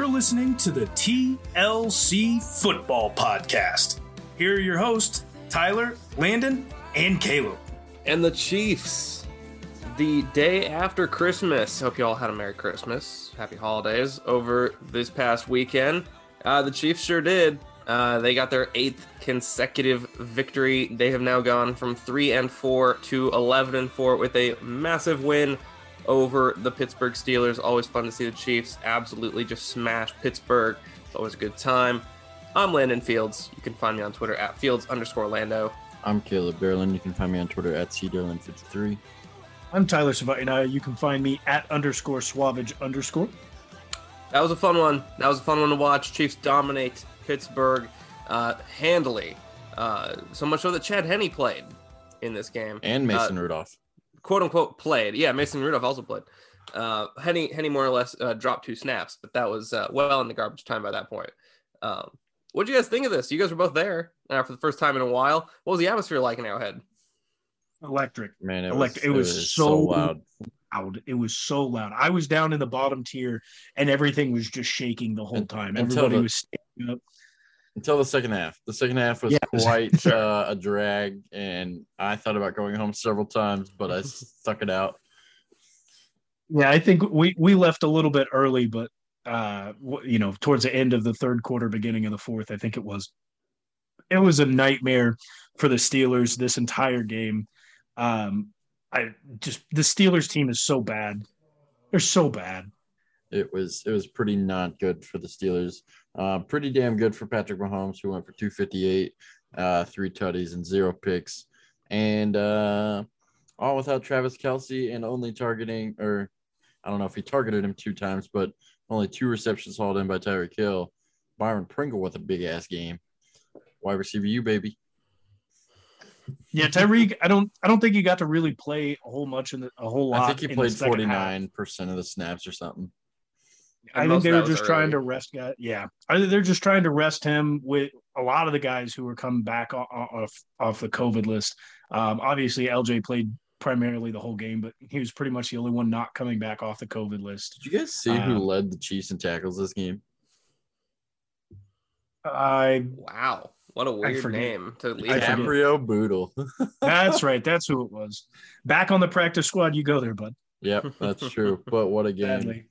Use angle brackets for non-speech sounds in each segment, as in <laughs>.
You're listening to the TLC Football Podcast. Here are your hosts, Tyler, Landon, and Caleb. And the Chiefs, the day after Christmas. Hope you all had a Merry Christmas, Happy Holidays over this past weekend. Uh, the Chiefs sure did. Uh, they got their eighth consecutive victory. They have now gone from three and four to eleven and four with a massive win over the Pittsburgh Steelers. Always fun to see the Chiefs absolutely just smash Pittsburgh. It's always a good time. I'm Landon Fields. You can find me on Twitter at Fields underscore Lando. I'm Caleb Berlin. You can find me on Twitter at cderlin53. I'm Tyler Savatina. You can find me at underscore Swavage underscore. That was a fun one. That was a fun one to watch. Chiefs dominate Pittsburgh uh, handily. Uh, so much so that Chad Henne played in this game. And Mason uh, Rudolph quote unquote played. Yeah, Mason Rudolph also played. Uh, Henne Henne more or less uh, dropped two snaps, but that was uh, well in the garbage time by that point. Um, what do you guys think of this? You guys were both there uh, for the first time in a while. What was the atmosphere like in Arrowhead? Electric, man. It Electric. Was, it, was, it was so, so loud. loud. It was so loud. I was down in the bottom tier, and everything was just shaking the whole time. Everybody the, was standing up until the second half. The second half was yeah. quite <laughs> uh, a drag, and I thought about going home several times, but I <laughs> stuck it out. Yeah, I think we we left a little bit early, but uh, you know, towards the end of the third quarter, beginning of the fourth, I think it was. It was a nightmare for the Steelers this entire game. Um, I just the Steelers team is so bad. They're so bad. It was it was pretty not good for the Steelers. Uh, pretty damn good for Patrick Mahomes, who went for 258, uh, three tutties and zero picks, and uh, all without Travis Kelce and only targeting, or I don't know if he targeted him two times, but only two receptions hauled in by Tyreek Hill. Byron Pringle with a big ass game. Wide receiver, you baby. Yeah, Tyreek. I don't. I don't think he got to really play a whole much in the, a whole lot. I think he played forty nine percent of the snaps or something. I think they were just trying to rest guy. Yeah, they're just trying to rest him with a lot of the guys who were coming back off off the COVID list. Um, obviously, LJ played primarily the whole game, but he was pretty much the only one not coming back off the COVID list. Did you guys see um, who led the Chiefs in tackles this game? I wow, what a weird name to lead. DiCaprio Bootle. <laughs> that's right. That's who it was. Back on the practice squad, you go there, bud. Yep, that's true. But what a game! Badly.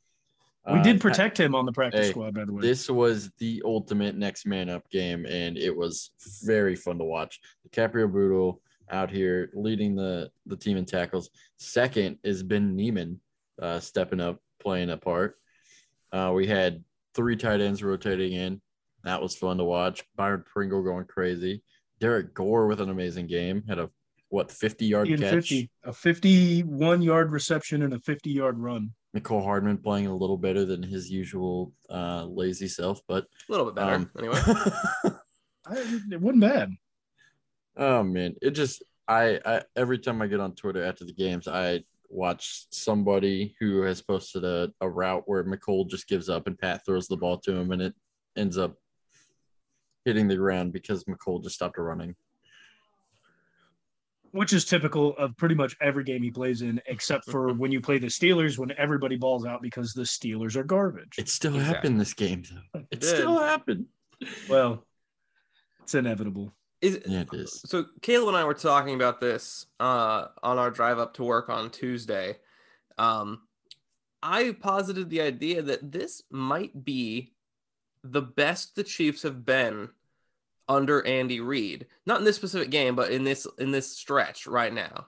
We did uh, protect him on the practice hey, squad, by the way. This was the ultimate next man up game, and it was very fun to watch. DiCaprio Bootle out here leading the, the team in tackles. Second is Ben Niemann uh, stepping up, playing a part. Uh, we had three tight ends rotating in. That was fun to watch. Byron Pringle going crazy. Derrick Gore with an amazing game. Had a what 50 yard catch 50, a 51 yard reception and a 50 yard run Mecole Hardman playing a little better than his usual uh, lazy self, but a little bit better um, anyway. <laughs> I, it wasn't bad. Oh man, it just I, I every time I get on Twitter after the games, I watch somebody who has posted a, a route where Mecole just gives up and Pat throws the ball to him and it ends up hitting the ground because Mecole just stopped running which is typical of pretty much every game he plays in, except for <laughs> when you play the Steelers when everybody balls out because the Steelers are garbage. It still exactly. happened this game, though. It, it still happened. Well, it's inevitable. Is, yeah, it is. So Caleb and I were talking about this uh, on our drive up to work on Tuesday. Um, I posited the idea that this might be the best the Chiefs have been under Andy Reid. Not in this specific game, but in this in this stretch right now.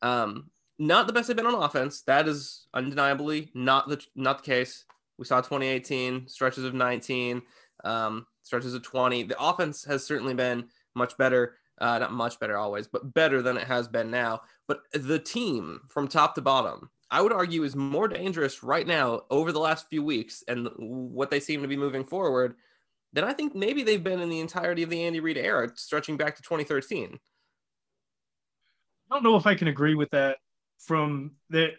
Um, not the best they've been on offense. That is undeniably not the not the case. We saw 2018 stretches of 19, um, stretches of 20. The offense has certainly been much better. Uh, not much better always, but better than it has been now. But the team from top to bottom, I would argue, is more dangerous right now over the last few weeks and what they seem to be moving forward then I think maybe they've been in the entirety of the Andy Reid era, stretching back to 2013. I don't know if I can agree with that. From the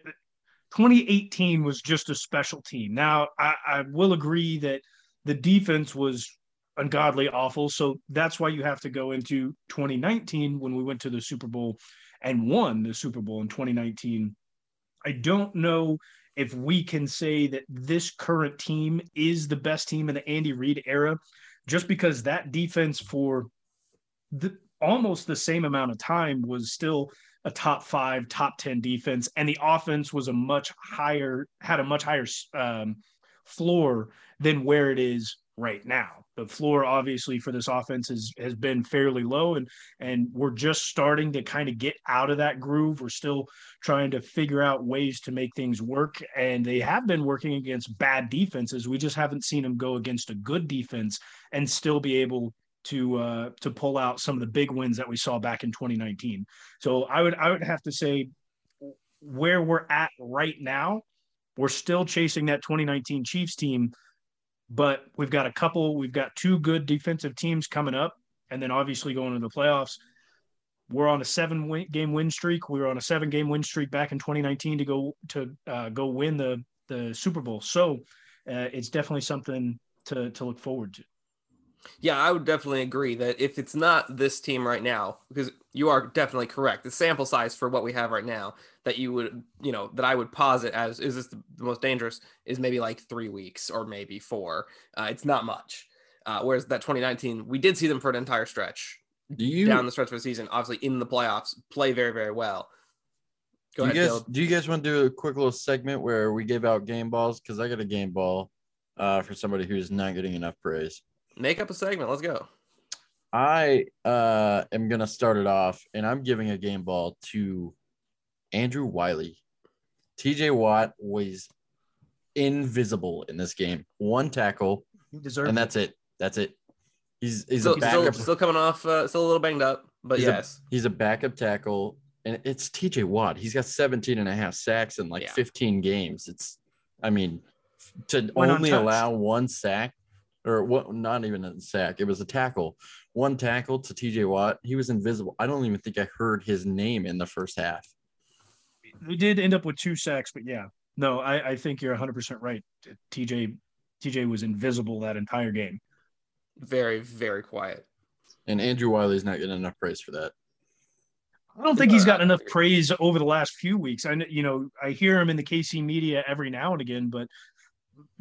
2018 was just a special team. Now I, I will agree that the defense was ungodly awful. So that's why you have to go into 2019 when we went to the Super Bowl and won the Super Bowl in 2019. I don't know if we can say that this current team is the best team in the Andy Reid era, just because that defense for the almost the same amount of time was still a top five, top 10 defense, and the offense was a much higher, had a much higher um, floor than where it is right now. The floor, obviously, for this offense has been fairly low, and and we're just starting to kind of get out of that groove. We're still trying to figure out ways to make things work, and they have been working against bad defenses. We just haven't seen them go against a good defense and still be able to uh, to pull out some of the big wins that we saw back in 2019. So I would I would have to say where we're at right now, we're still chasing that 2019 Chiefs team, but we've got a couple. We've got two good defensive teams coming up, and then obviously going to the playoffs. We're on a seven win, game win streak. We were on a seven game win streak back in 2019 to go to uh, go win the the Super Bowl. So uh, it's definitely something to to look forward to. Yeah, I would definitely agree that if it's not this team right now, because you are definitely correct, the sample size for what we have right now that you would, you know, that I would posit as is this the, most dangerous is maybe like three weeks or maybe four. Uh, it's not much. Uh, whereas that 2019, we did see them for an entire stretch. Do you down the stretch of the season, obviously in the playoffs, play very, very well. Go do ahead, you guys, Do you guys want to do a quick little segment where we give out game balls? Because I got a game ball uh, for somebody who's not getting enough praise. Make up a segment. Let's go. I uh, am gonna start it off, and I'm giving a game ball to Andrew Wylie. TJ Watt was invisible in this game. One tackle, and that's it. That's it. He's he's still, a backup. Still, still coming off, uh, still a little banged up, but he's yes, a, he's a backup tackle, and it's TJ Watt. He's got 17 and a half sacks in like yeah. 15 games. It's, I mean, to only allow one sack or what not even a sack it was a tackle one tackle to tj watt. He was invisible. I don't even think i heard his name in the first half. We did end up with two sacks but yeah. No i, I think you're 100% right. Tj tj was invisible that entire game. Very very quiet. And andrew Wylie's not getting enough praise for that. I don't think he's gotten enough uh, praise over the last few weeks. I you know I hear him in the KC media every now and again, but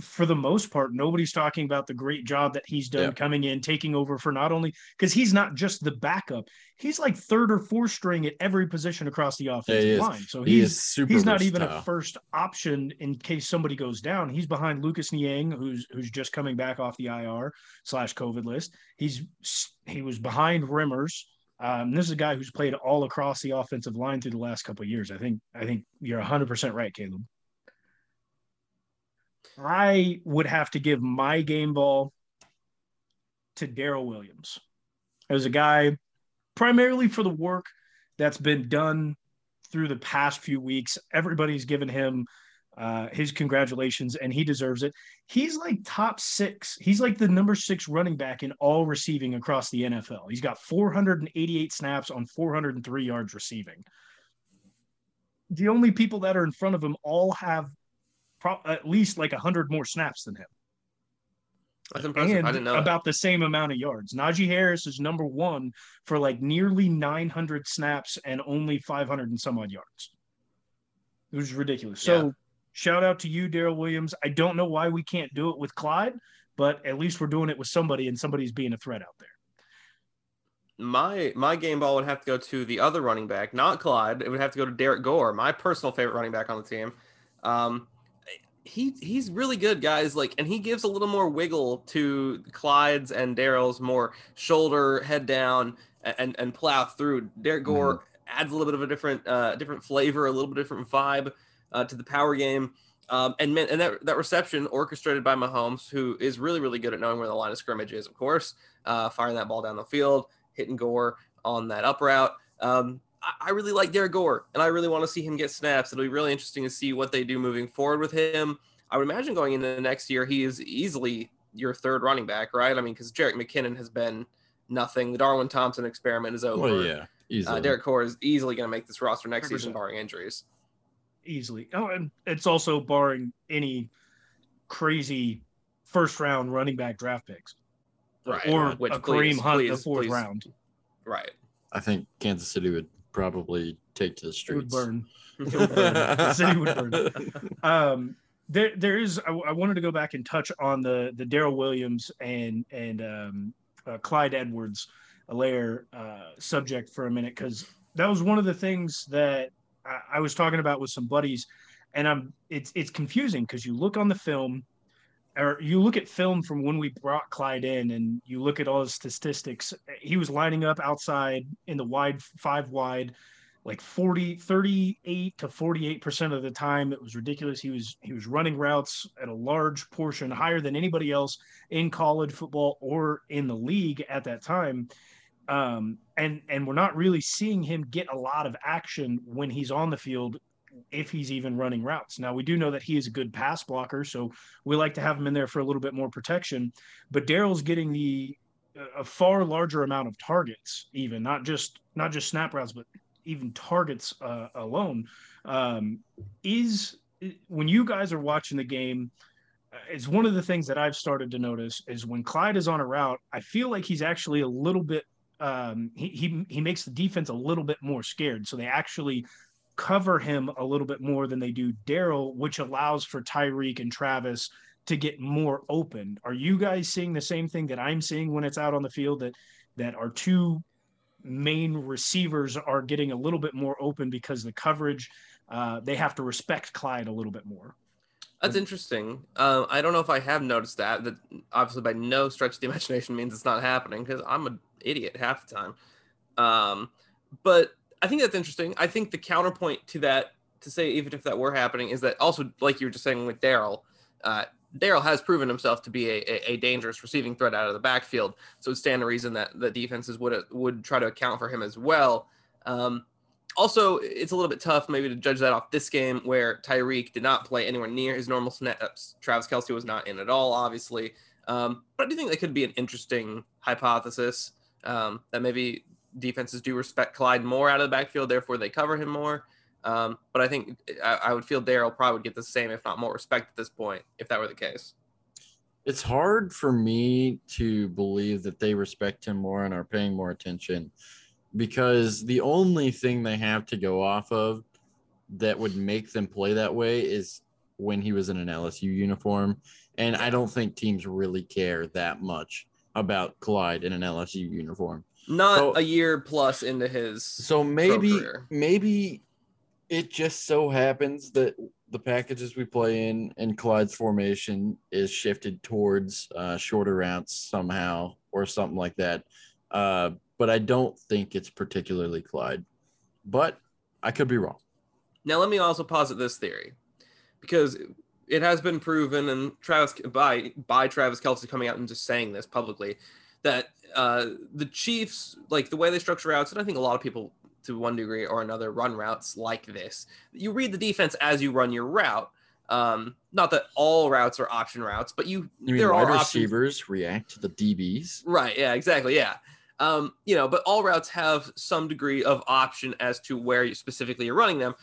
for the most part, nobody's talking about the great job that he's done yeah. coming in, taking over for not only because he's not just the backup, he's like third or fourth string at every position across the offensive yeah, line. So he he's he's not even a first option in case somebody goes down. He's behind Lucas Niang, who's who's just coming back off the IR slash COVID list. He's he was behind Remmers. Um, this is a guy who's played all across the offensive line through the last couple of years. I think I think you're 100 percent right, Caleb. I would have to give my game ball to Darrel Williams as a guy primarily for the work that's been done through the past few weeks. Everybody's given him uh, his congratulations, and he deserves it. He's like top six. He's like the number six running back in all receiving across the NFL. He's got 488 snaps on 403 yards receiving. The only people that are in front of him all have pro- at least like 100 more snaps than him. That's impressive. And I didn't know about that. the same amount of yards. Najee Harris is number one for like nearly 900 snaps and only 500 and some odd yards. It was ridiculous. So yeah. shout out to you, Darrel Williams. I don't know why we can't do it with Clyde, but at least we're doing it with somebody and somebody's being a threat out there. My my game ball would have to go to the other running back, not Clyde. It would have to go to Derrick Gore, my personal favorite running back on the team. Um, he he's really good, guys. Like, and he gives a little more wiggle to Clyde's and Darrel's more shoulder, head down, and and plow through. Derrick Gore mm-hmm. adds a little bit of a different uh, different flavor, a little bit different vibe uh, to the power game. Um, and and that that reception orchestrated by Mahomes, who is really really good at knowing where the line of scrimmage is. Of course, uh, firing that ball down the field, hitting Gore on that up route. Um, I really like Derrick Gore, and I really want to see him get snaps. It'll be really interesting to see what they do moving forward with him. I would imagine going into the next year, he is easily your third running back, right? I mean, because Jerick McKinnon has been nothing. The Darwin Thompson experiment is over. Well, yeah, easily. Uh, Derrick Gore is easily going to make this roster next 100%. season, barring injuries. Easily. Oh, and it's also barring any crazy first round running back draft picks, right? Or Which, a Kareem please, Hunt please, the fourth please. round, right? I think Kansas City would probably take to the It would streets. burn. <laughs> It would burn. the city would burn. Um, there, there is. I, I wanted to go back and touch on the the Darrel Williams and and um, uh, Clyde Edwards Helaire uh, subject for a minute because that was one of the things that I, I was talking about with some buddies, and I'm it's it's confusing because you look on the film, or you look at film from when we brought Clyde in, and you look at all his statistics. He was lining up outside in the wide five wide like 40 38 to 48 percent of the time it was ridiculous he was he was running routes at a large portion higher than anybody else in college football or in the league at that time um, and and we're not really seeing him get a lot of action when he's on the field if he's even running routes. Now we do know that he is a good pass blocker so we like to have him in there for a little bit more protection. But darrel's getting the a far larger amount of targets even not just not just snap routes but even targets uh, alone. Um, is when you guys are watching the game uh, it's one of the things that i've started to notice is when clyde is on a route i feel like he's actually a little bit um, he, he he makes the defense a little bit more scared. So they actually cover him a little bit more than they do darrel which allows for tyreek and travis to get more open are you guys seeing the same thing that i'm seeing when it's out on the field that that our two main receivers are getting a little bit more open because the coverage uh, they have to respect Clyde a little bit more. That's interesting. Um, I don't know if I have noticed that. That obviously by no stretch of the <laughs> imagination means it's not happening because I'm an idiot half the time. Um, but I think that's interesting. I think the counterpoint to that, to say even if that were happening, is that also like you were just saying with Darrel, uh, Darrel has proven himself to be a, a, a, dangerous receiving threat out of the backfield. So it's stand to reason that the defenses would would try to account for him as well. Um, also, it's a little bit tough maybe to judge that off this game where Tyreek did not play anywhere near his normal snaps. Travis Kelce was not in at all, obviously. Um, but I do think that could be an interesting hypothesis um, that maybe defenses do respect Clyde more out of the backfield, therefore they cover him more. Um, but I think I, I would feel Darrel probably would get the same, if not more, respect at this point, if that were the case. It's hard for me to believe that they respect him more and are paying more attention because the only thing they have to go off of that would make them play that way is when he was in an LSU uniform. And I don't think teams really care that much about Clyde in an LSU uniform. Not So- a year plus into his. So maybe maybe it just so happens that the packages we play in and Clyde's formation is shifted towards uh, shorter routes somehow or something like that. Uh, but I don't think it's particularly Clyde. But I could be wrong. Now, let me also posit this theory because it has been proven, and Travis by by Travis Kelce coming out and just saying this publicly that uh, the Chiefs, like the way they structure routes, and I think a lot of people to one degree or another run routes like this. You read the defense as you run your route. Um, not that all routes are option routes, but you, You there are options. receivers react to the DBs? Right. Yeah. Exactly. Yeah. Um, you know, but all routes have some degree of option as to where you specifically are running them.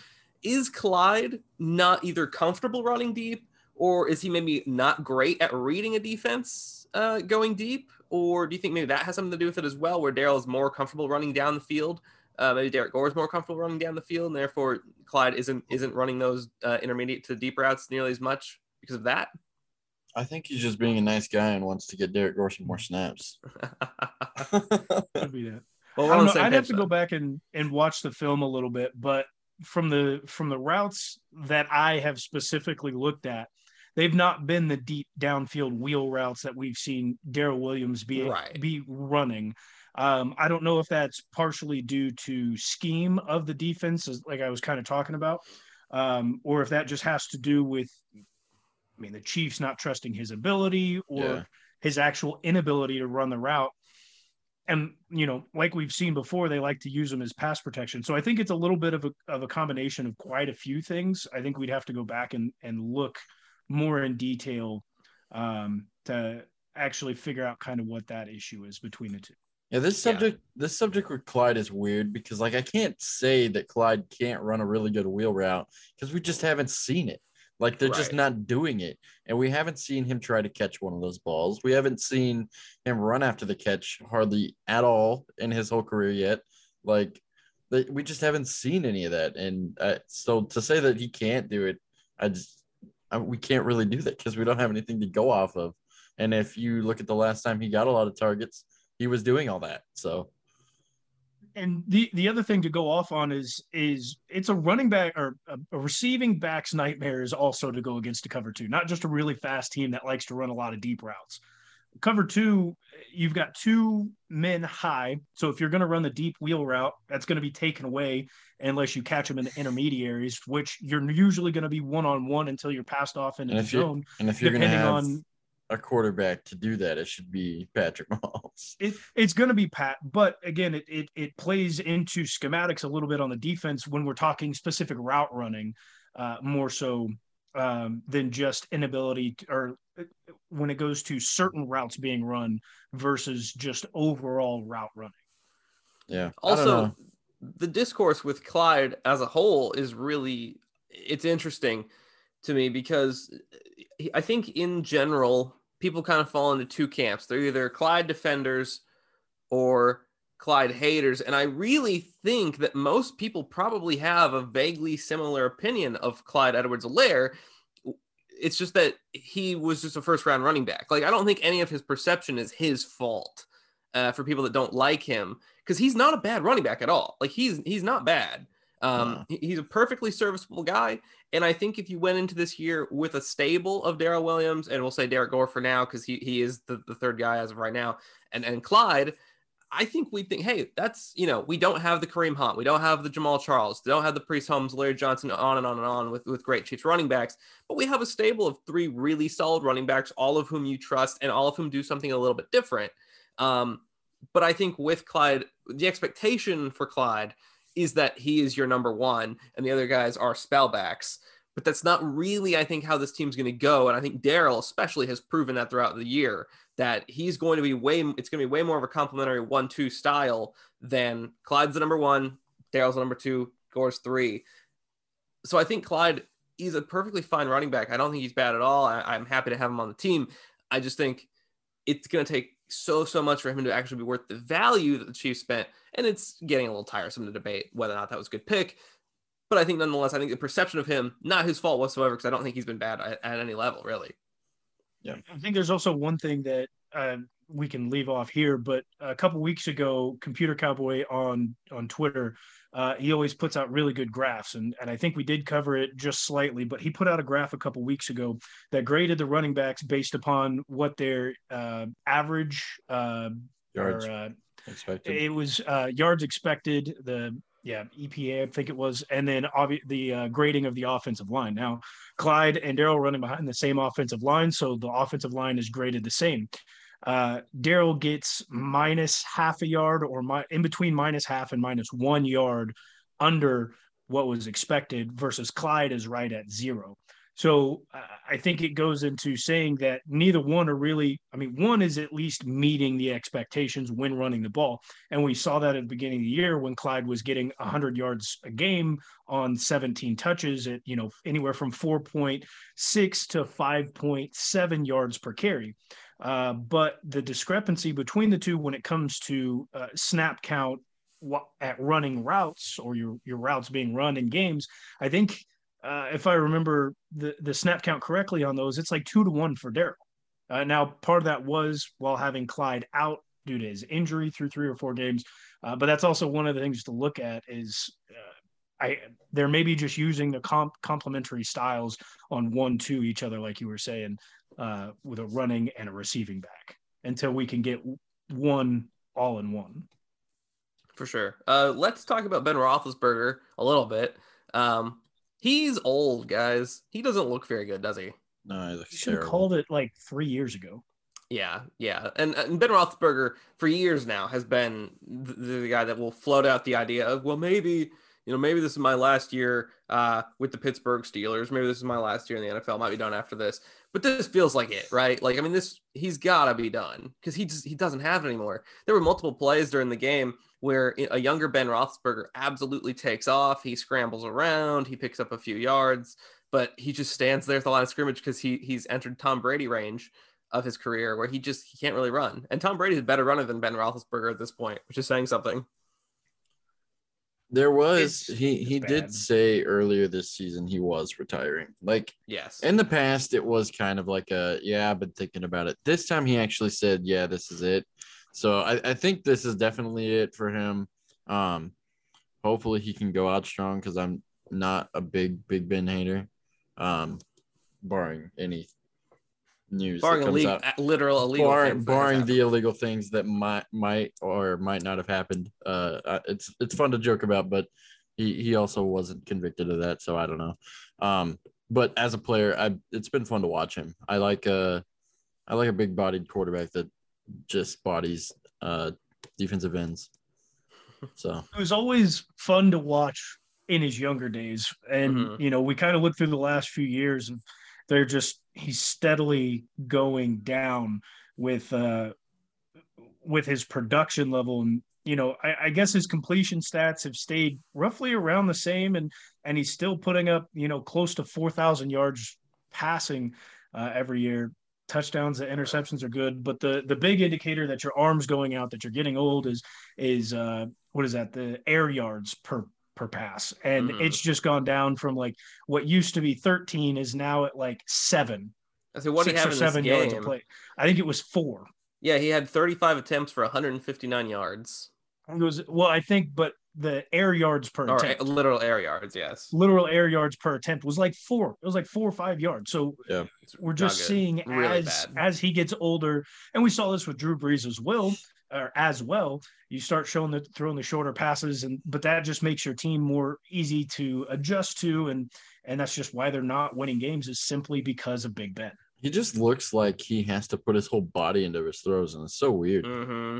Is Clyde not either comfortable running deep, or is he maybe not great at reading a defense uh, going deep? Or do you think maybe that has something to do with it as well, where Darrel is more comfortable running down the field? Uh, maybe Derrick Gore is more comfortable running down the field, and therefore Clyde isn't isn't running those uh, intermediate to deep routes nearly as much because of that. I think he's just being a nice guy and wants to get Derrick Gore some more snaps. <laughs> Could be that. well, I we're on don't the know. same I'd have to then. go back and and watch the film a little bit, but from the from the routes that I have specifically looked at, they've not been the deep downfield wheel routes that we've seen Darrel Williams be Right. be running. Um, I don't know if that's partially due to scheme of the defense, like I was kind of talking about, um, or if that just has to do with, I mean, the Chiefs not trusting his ability or Yeah. his actual inability to run the route. And you know, like we've seen before, they like to use them as pass protection. So I think it's a little bit of a of a combination of quite a few things. I think we'd have to go back and and look more in detail um, to actually figure out kind of what that issue is between the two. Yeah, this Yeah. subject this subject with Clyde is weird because like I can't say that Clyde can't run a really good wheel route because we just haven't seen it. Like they're just not doing it. And we haven't seen him try to catch one of those balls. We haven't seen him run after the catch hardly at all in his whole career yet. Like we just haven't seen any of that. And uh, so to say that he can't do it, I just we can't really do that because we don't have anything to go off of. And if you look at the last time he got a lot of targets, he was doing all that. So and the the other thing to go off on is is it's a running back or a, a, receiving back's nightmare is also to go against a cover two, not just a really fast team that likes to run a lot of deep routes. Cover two, you've got two men high, so if you're going to run the deep wheel route, that's going to be taken away unless you catch them in the intermediaries, which you're usually going to be one on one until you're passed off into the zone. And if you're going to have on a quarterback to do that, it should be Patrick Mahomes. <laughs> It, it's going to be Pat, but again, it, it it plays into schematics a little bit on the defense when we're talking specific route running, uh, more so um, than just inability to, or uh, when it goes to certain routes being run versus just overall route running. Yeah. Also, the discourse with Clyde as a whole is really it's interesting to me because I think in general people kind of fall into two camps. They're either Clyde defenders or Clyde haters. And I really think that most people probably have a vaguely similar opinion of Clyde Edwards Helaire. It's just that he was just a first round running back. Like, I don't think any of his perception is his fault uh, for people that don't like him because he's not a bad running back at all. Like, he's he's not bad. Um, He's a perfectly serviceable guy. And I think if you went into this year with a stable of Darrel Williams, and we'll say Derrick Gore for now, because he, he is the, the third guy as of right now, and, and Clyde, I think we think, hey, that's, you know, we don't have the Kareem Hunt, we don't have the Jamaal Charles, don't have the Priest Holmes, Larry Johnson, on and on and on with, with great Chiefs running backs, but we have a stable of three really solid running backs, all of whom you trust and all of whom do something a little bit different. Um, but I think with Clyde, the expectation for Clyde is that he is your number one and the other guys are spellbacks. But that's not really, I think, how this team's going to go. And I think Darrel, especially, has proven that throughout the year that he's going to be way, it's going to be way more of a complementary one two style than Clyde's the number one, Darrel's the number two, Gore's three. So I think Clyde, he's a perfectly fine running back. I don't think he's bad at all. I, I'm happy to have him on the team. I just think it's going to take so so much for him to actually be worth the value that the Chiefs spent, and it's getting a little tiresome to debate whether or not that was a good pick. But I think nonetheless, I think the perception of him not his fault whatsoever because I don't think he's been bad at, at, any level really. Yeah, I think there's also one thing that uh, we can leave off here, but a couple weeks ago, Computer Cowboy on on Twitter uh, he always puts out really good graphs, and and I think we did cover it just slightly. But he put out a graph a couple weeks ago that graded the running backs based upon what their uh, average uh, yards or, uh, expected. It was uh, yards expected. The yeah EPA I think it was, and then obvi- the uh, grading of the offensive line. Now Clyde and Daryl running behind the same offensive line, so the offensive line is graded the same. Uh, Darrel gets minus half a yard or my, in between minus half and minus one yard under what was expected versus Clyde is right at zero. So I think it goes into saying that neither one are really, I mean, one is at least meeting the expectations when running the ball. And we saw that at the beginning of the year when Clyde was getting 100 yards a game on 17 touches at, you know, anywhere from 4.6 to 5.7 yards per carry. Uh, but the discrepancy between the two when it comes to uh, snap count at running routes or your, your routes being run in games, I think uh, if I remember the, the snap count correctly on those, it's like two to one for Darrel. Uh, now, part of that was while having Clyde out due to his injury through three or four games. Uh, but that's also one of the things to look at is uh, I they're maybe just using the comp- complementary styles on one to each other, like you were saying uh, with a running and a receiving back until we can get one all in one. For sure. Let's talk about Ben Roethlisberger a little bit. Um, he's old, guys. He doesn't look very good, does he? No, he should have called it like three years ago. Yeah, yeah, and, and Ben Roethlisberger for years now has been the, the guy that will float out the idea of well maybe you know, maybe this is my last year uh, with the Pittsburgh Steelers. Maybe this is my last year in the NFL. Might be done after this, but this feels like it, right? Like, I mean, this he's got to be done because he just he doesn't have it anymore. There were multiple plays during the game where a younger Ben Roethlisberger absolutely takes off. He scrambles around, he picks up a few yards, but he just stands there at the line of scrimmage because he he's entered Tom Brady range of his career where he just he can't really run. And Tom Brady is a better runner than Ben Roethlisberger at this point, which is saying something. There was It's- he it's he bad. did say earlier this season he was retiring. Like Yes. in the past, it was kind of like a yeah, I've been thinking about it. This time he actually said, Yeah, this is it. So I, I think this is definitely it for him. Um hopefully he can go out strong because I'm not a big Big Ben hater. Um barring any news barring that comes illegal, out. literal illegal barring, barring the illegal things that might might or might not have happened. Uh, it's it's fun to joke about, but he he also wasn't convicted of that, so I don't know. Um, but as a player, I it's been fun to watch him. I like a I like a big bodied quarterback that just bodies uh defensive ends. So <laughs> it was always fun to watch in his younger days and Mhm. you know we kind of look through the last few years and they're just he's steadily going down with uh with his production level and you know I, I guess his completion stats have stayed roughly around the same and and he's still putting up you know close to 4000 yards passing uh, every year touchdowns the interceptions are good but the the big indicator that your arms going out that you're getting old is is uh what is that? The air yards per per pass. And Mhm. it's just gone down from like what used to be 13 is now at like seven. I said, what six have or seven this yards of play. I think it was four. Yeah, he had 35 attempts for 159 yards, it was well i think but the air yards per or attempt literal air yards. Yes. literal air yards per attempt was like four it was like four or five yards so we're just seeing Really as bad. as he gets older and we saw this with drew brees as well or as well you start showing the throwing the shorter passes and but that just makes your team more easy to adjust to and and that's just why they're not winning games is simply because of big ben he just looks like he has to put his whole body into his throws, and it's so weird. hmm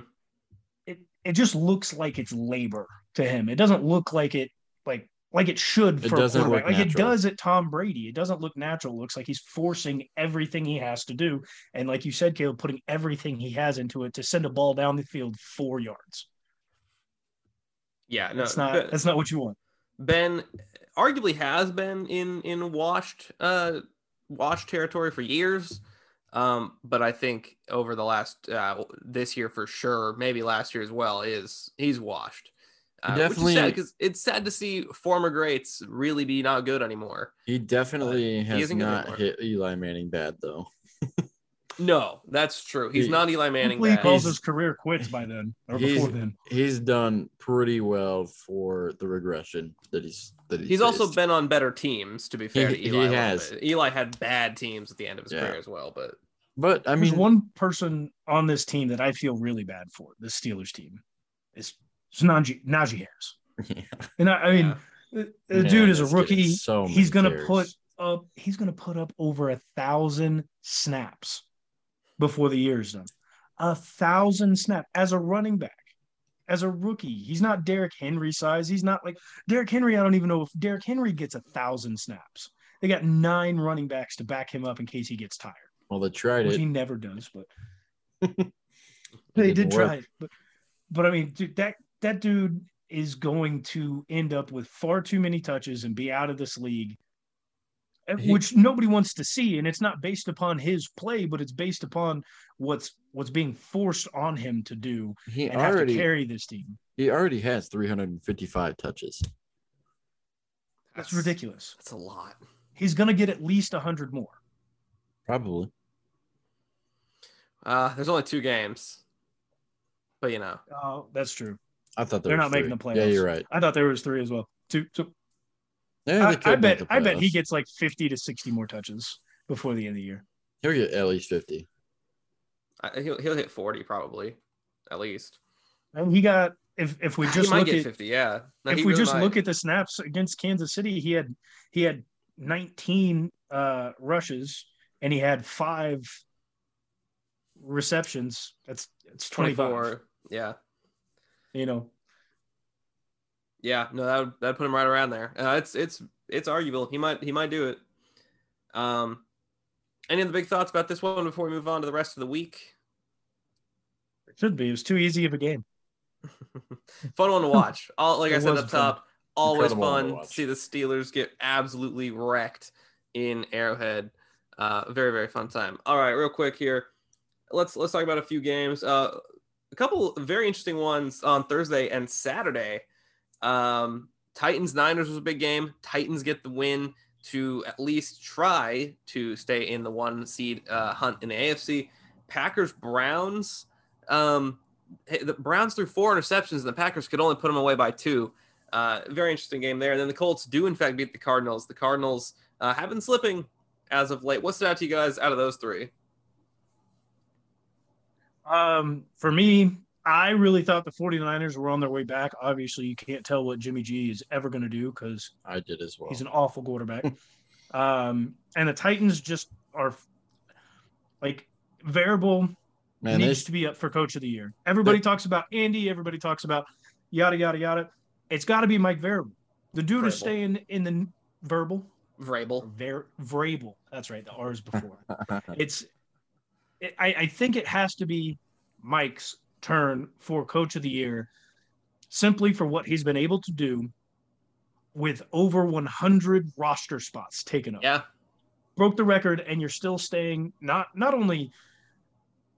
it it just looks like it's labor to him it doesn't look like it like like it should It for a doesn't look quarterback. like it does at Tom Brady. It doesn't look natural. It looks like he's forcing everything he has to do. And like you said, Caleb, putting everything he has into it to send a ball down the field four yards. Yeah, no, That's not Ben, that's not what you want. Ben arguably has been in in washed uh washed territory for years. Um, but I think over the last uh, this year for sure, maybe last year as well, is he's washed. Uh, Definitely- which is sad because it's sad to see former greats really be not good anymore. He definitely has isn't good not anymore. hit Eli Manning bad though. <laughs> No, that's true. He's He- not Eli Manning. Hopefully he calls his career quits by then or he's- before then. He's done pretty well for the regression that he's that he's, He's also been on better teams, to be fair He- to Eli. a little has. Eli had bad teams at the end of his Yeah. career as well, but But I There's mean, one person on this team that I feel really bad for, the Steelers team. Is it's Najee, Najee Harris. <laughs> yeah, And I, I mean, Yeah. the, the dude is a rookie. so he's gonna put up he's gonna put up over a thousand snaps before the year is done. A thousand snap as a running back, as a rookie. He's not Derrick Henry size. He's not like Derrick Henry. I don't even know if Derrick Henry gets a thousand snaps. They got nine running backs to back him up in case he gets tired, well, they tried which it. he never does. But <laughs> they did try it. But, but I mean, dude, that that dude is going to end up with far too many touches and be out of this league, uh, He- which nobody wants to see. And it's not based upon his play, but it's based upon what's what's being forced on him to do He and have to already carry this team. he already has 355 touches. That's ridiculous. That's a lot. He's going to get at least hundred more. Probably. Uh, there's only two games, but you know, Oh, that's true. I thought They're was not making the playoffs. Yeah, you're right. I thought there was three as well. Two. So Yeah, I, I bet. I bet he gets like fifty to sixty more touches before the end of the year. He'll get at least 50. I, he'll he'll hit 40 probably, at least. And he got if if we he just might look get at 50. Yeah. No, if we really just might. look at the snaps against Kansas City, he had he had 19 uh, rushes and he had five receptions. That's it's 25. 24. Yeah. You know, Yeah, no, that would that put him right around there. Uh, it's it's it's arguable. He might he might do it. Um, any other big thoughts about this one before we move on to the rest of the week? it should be. It was too easy of a game. <laughs> Fun one to watch. All like <laughs> I said was up fun. top, always Incredible one to fun to see the Steelers get absolutely wrecked in Arrowhead. Uh, very very fun time. All right, real quick here, let's let's talk about a few games. Uh, a couple very interesting ones on Thursday and Saturday. Um, Titans Niners was a big game. Titans get the win to at least try to stay in the one seed uh, hunt in the AFC. Packers Browns. Um, the Browns threw four interceptions, and the Packers could only put them away by two. Uh, very interesting game there. And then the Colts do in fact beat the Cardinals. The Cardinals uh, have been slipping as of late. What stood out to you guys out of those three? Um, for me, I really thought the 49ers were on their way back. Obviously, you can't tell what Jimmy G is ever going to do because I did as well. he's an awful quarterback. <laughs> um, and the Titans just are like variable Man, needs they, to be up for coach of the year. Everybody talks about Andy, everybody talks about yada yada yada. It's got to be Mike Variable. The dude is staying in the verbal Vrabel. Ver, Vrabel. That's right. The R is before. <laughs> it's. It, I, I think it has to be Mike's turn for coach of the year, simply for what he's been able to do with over 100 roster spots taken up. Yeah, Broke the record, and you're still staying not not only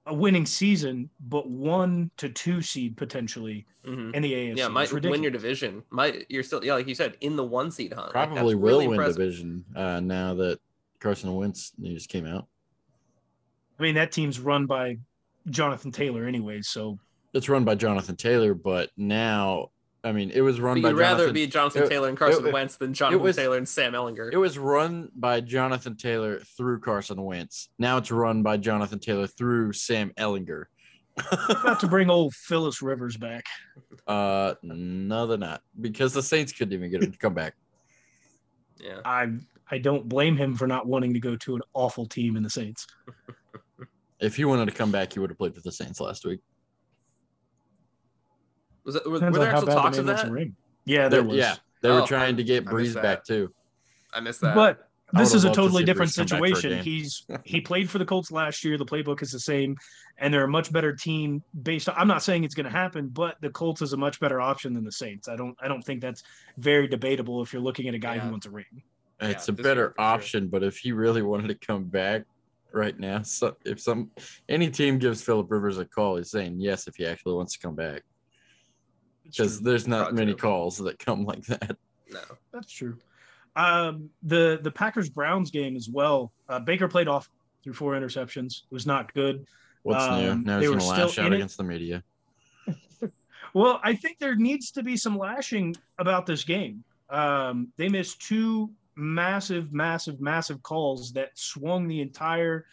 a winning season, but one to two seed potentially hmm in the AFC. yeah. It's Might win your division. Might you're still yeah, like you said, in the one seed hunt. Probably that's will really win impressive. division uh, now that Carson Wentz news came out. I mean, that team's run by Jonathan Taylor, anyways. So It's run by Jonathan Taylor, but now, I mean, it was run But by you'd rather be Jonathan it- Taylor and Carson it- Wentz than Jonathan was- Taylor and Sam Ehlinger. It was run by Jonathan Taylor through Carson Wentz. Now it's run by Jonathan Taylor through Sam Ehlinger. about to bring old Philip Rivers back. uh, no, they're not because the Saints couldn't even get him to come back. yeah. I I don't blame him for not wanting to go to an awful team in the Saints. <laughs> If he wanted to come back, he would have played for the Saints last week. Was it, were, were there how actual bad the talks man of that? ring. Yeah, there was. Yeah, they Oh, were trying to get I Brees back too. I missed that. But this is a loved to totally different Brees come back for a situation. He's he played for the Colts last year. The playbook is the same, and they're a much better team based on. I'm not saying it's going to happen, but the Colts is a much better option than the Saints. I don't I don't think that's very debatable if you're looking at a guy Yeah. who wants a ring. It's Yeah, a better year for sure. option, but if he really wanted to come back right now, so if some any team gives Philip Rivers a call, he's saying yes if he actually wants to come back. Because there's not Probably many true. calls that come like that. no. That's true. Um, the the Packers Browns game as well. Uh, Baker played off through four interceptions. It was not good. What's Um, new? Now they he's were gonna still lash out in it. against the media. <laughs> Well, I think there needs to be some lashing about this game. Um, they missed two massive, massive, massive calls that swung the entire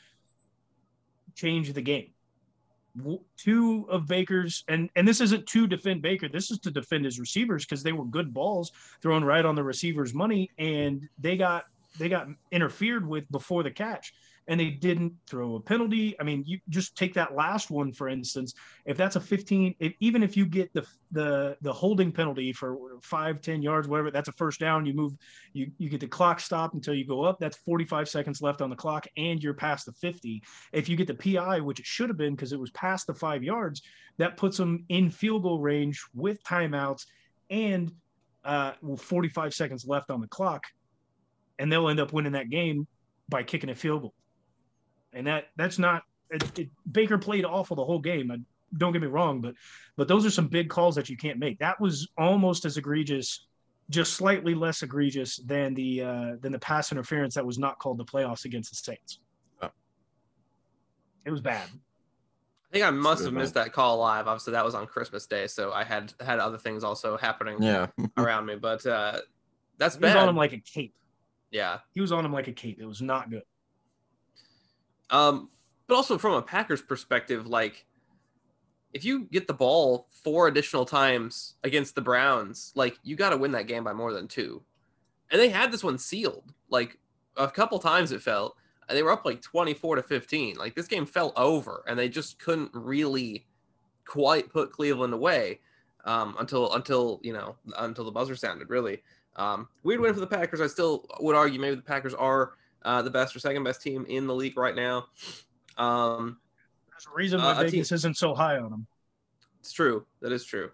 change of the game. Two of Baker's, and and this isn't to defend Baker. This is to defend his receivers because they were good balls thrown right on the receiver's money, and they got they got interfered with before the catch, and they didn't throw a penalty. I mean, you just take that last one for instance. If that's a 15 if, even if you get the the the holding penalty for five 10 yards whatever that's a first down you move you you get the clock stopped until you go up that's 45 seconds left on the clock and you're past the 50 if you get the pi which it should have been because it was past the five yards that puts them in field goal range with timeouts and uh well, 45 seconds left on the clock. And they'll end up winning that game by kicking a field goal and that that's not it, it, Baker played awful the whole game. I, don't get me wrong, but but those are some big calls that you can't make. That was almost as egregious, just slightly less egregious than the uh, than the pass interference that was not called the playoffs against the Saints. Oh. It was bad. I think I must good have one. missed that call live. Obviously, that was on Christmas Day, so I had had other things also happening Yeah. <laughs> around me. But uh, that's bad. He was on him like a cape. yeah. He was on him like a cape. It was not good. Um, but also from a Packers perspective, like if you get the ball four additional times against the Browns, like you got to win that game by more than two. And they had this one sealed. Like a couple times it felt. They were up like 24 to 15. Like this game fell over and they just couldn't really quite put Cleveland away um, until until you know until the buzzer sounded really. Um, weird win for the Packers. I still would argue maybe the Packers are uh, the best or second best team in the league right now. Um, There's a reason why Uh, a team- Vegas isn't so high on them. it's true. That is true.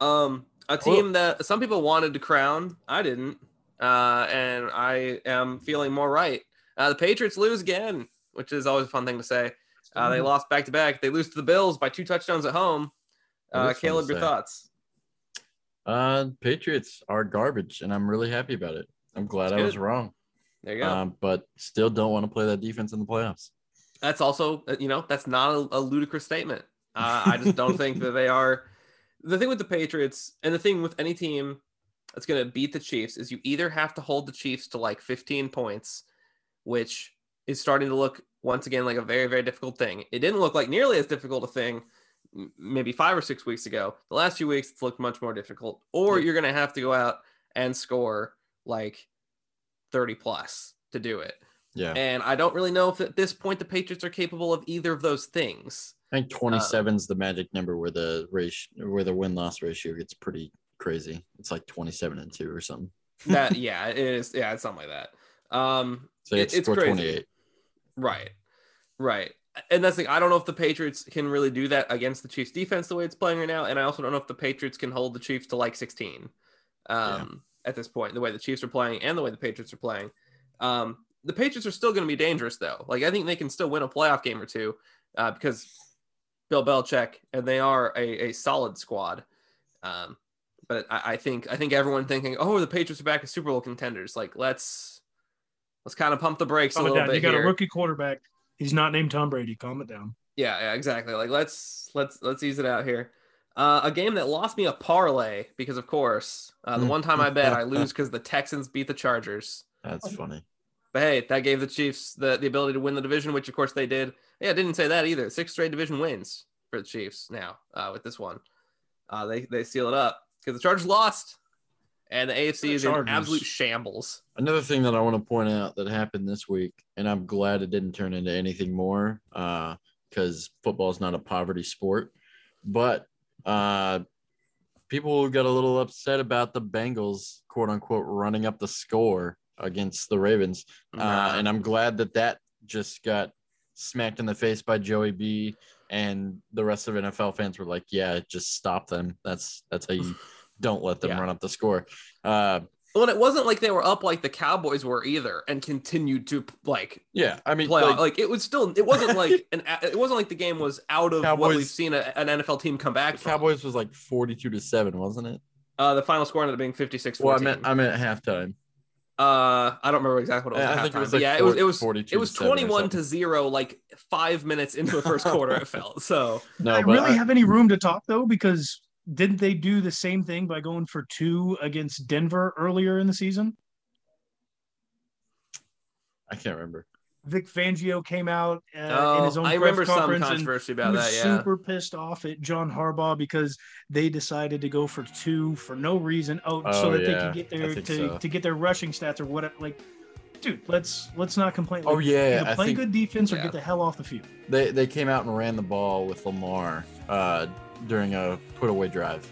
Um, a team that some people wanted to crown, I didn't, uh, and I am feeling more right. Uh, the Patriots lose again, which is always a fun thing to say. Uh, they lost back to back. They lose to the Bills by two touchdowns at home. Uh, is fun to Caleb, your thoughts? Uh, Patriots are garbage, and I'm really happy about it. I'm glad That's I was wrong. There you go. Um, but still don't want to play that defense in the playoffs. that's also, uh, you know, that's not a, a ludicrous statement. Uh, I just don't think that they are. <laughs> The thing with the Patriots and the thing with any team that's going to beat the Chiefs is you either have to hold the Chiefs to like 15 points, which is starting to look once again like a very, very difficult thing. It didn't look like nearly as difficult a thing maybe five or six weeks ago. The last few weeks, it's looked much more difficult. Or you're going to have to go out and score like 30 plus to do it. Yeah, And I don't really know if at this point the Patriots are capable of either of those things. I think 27 is the magic number where the ratio, where the win loss ratio gets pretty crazy. It's like 27 and two or something. That <laughs> yeah, it is. Yeah, it's something like that. Um, So It- it's, it's crazy. 28. right, right. And that's the thing. I don't know if the Patriots can really do that against the Chiefs defense the way it's playing right now. And I also don't know if the Patriots can hold the Chiefs to like 16 um, at this point, the way the Chiefs are playing and the way the Patriots are playing. Um, the Patriots are still going to be dangerous, though. Like, I think they can still win a playoff game or two uh, because Bill Belichick and they are a, a solid squad. Um, but I, I think I think everyone thinking, oh, the Patriots are back as Super Bowl contenders. Like, let's let's kind of pump the brakes a Calm it little down. bit You got here. a rookie quarterback. He's not named Tom Brady. Calm it down. Yeah, yeah, exactly. Like let's let's let's ease it out here. Uh, a game that lost me a parlay because, of course, uh, the Mm. one time I bet I lose <laughs> because the Texans beat the Chargers. That's funny. But hey, that gave the Chiefs the, the ability to win the division, which of course they did. Yeah, I didn't say that either. Six straight division wins for the Chiefs now uh, with this one. Uh, they they seal it up because the Chargers lost, and the AFC The is in absolute shambles. Another thing that I want to point out that happened this week, and I'm glad it didn't turn into anything more, because football is not a poverty sport. But uh, people got a little upset about the Bengals, quote unquote, running up the score against the Ravens, uh, and I'm glad that that just got smacked in the face by Joey B. And the rest of NFL fans were like, "Yeah, just stop them. That's that's how you <laughs> don't let them Yeah. run up the score." Uh, well, and it wasn't like they were up like the Cowboys were either, and continued to like yeah, I mean, play like, like, like it was still it wasn't like <laughs> an it wasn't like the game was out of what Cowboys- we've seen a, an NFL team come back The from. Cowboys was like 42 to 7, wasn't it? Uh, the final score ended up being 56 Well, I meant I meant halftime. uh, I don't remember exactly what it was. I- think it was like yeah, it was it was 42 it was to 7 or 21 to something. 0 like 5 minutes into the first quarter it <laughs> felt. So, No, I but really I- have any room to talk though because didn't they do the same thing by going for two against Denver earlier in the season? I can't remember. Vic Fangio came out uh, in oh, his own I press remember conference and controversy he about was that, yeah. super pissed off at John Harbaugh because they decided to go for two for no reason. Oh, so Oh, that they could get I their to, so. to get their rushing stats or whatever. Like, dude, let's let's not complain. Like, Oh Like, yeah, play think good defense or Yeah. get the hell off the field. they they came out and ran the ball with Lamar uh, during a put away drive.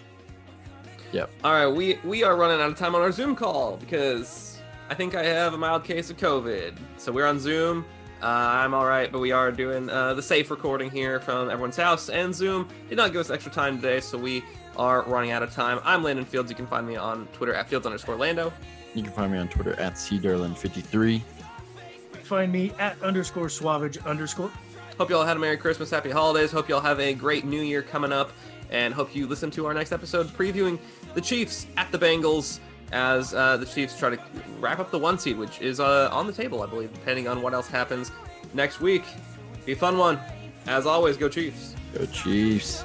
Yep. All right, we we are running out of time on our Zoom call because I think I have a mild case of COVID. So we're on Zoom. Uh, I'm all right, but we are doing uh, the safe recording here from everyone's house, and Zoom did not give us extra time today, so we are running out of time. I'm Landon Fields. You can find me on Twitter at Fields underscore Lando. You can find me on Twitter at cdarlin53. Find me at underscore suavage underscore. Hope you all had a Merry Christmas, Happy Holidays. Hope you all have a great New Year coming up, and hope you listen to our next episode previewing the Chiefs at the Bengals as uh, the Chiefs try to wrap up the one seed, which is uh, on the table, I believe, depending on what else happens next week. Be a fun one. As always, go Chiefs. Go Chiefs.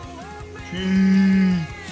Chiefs.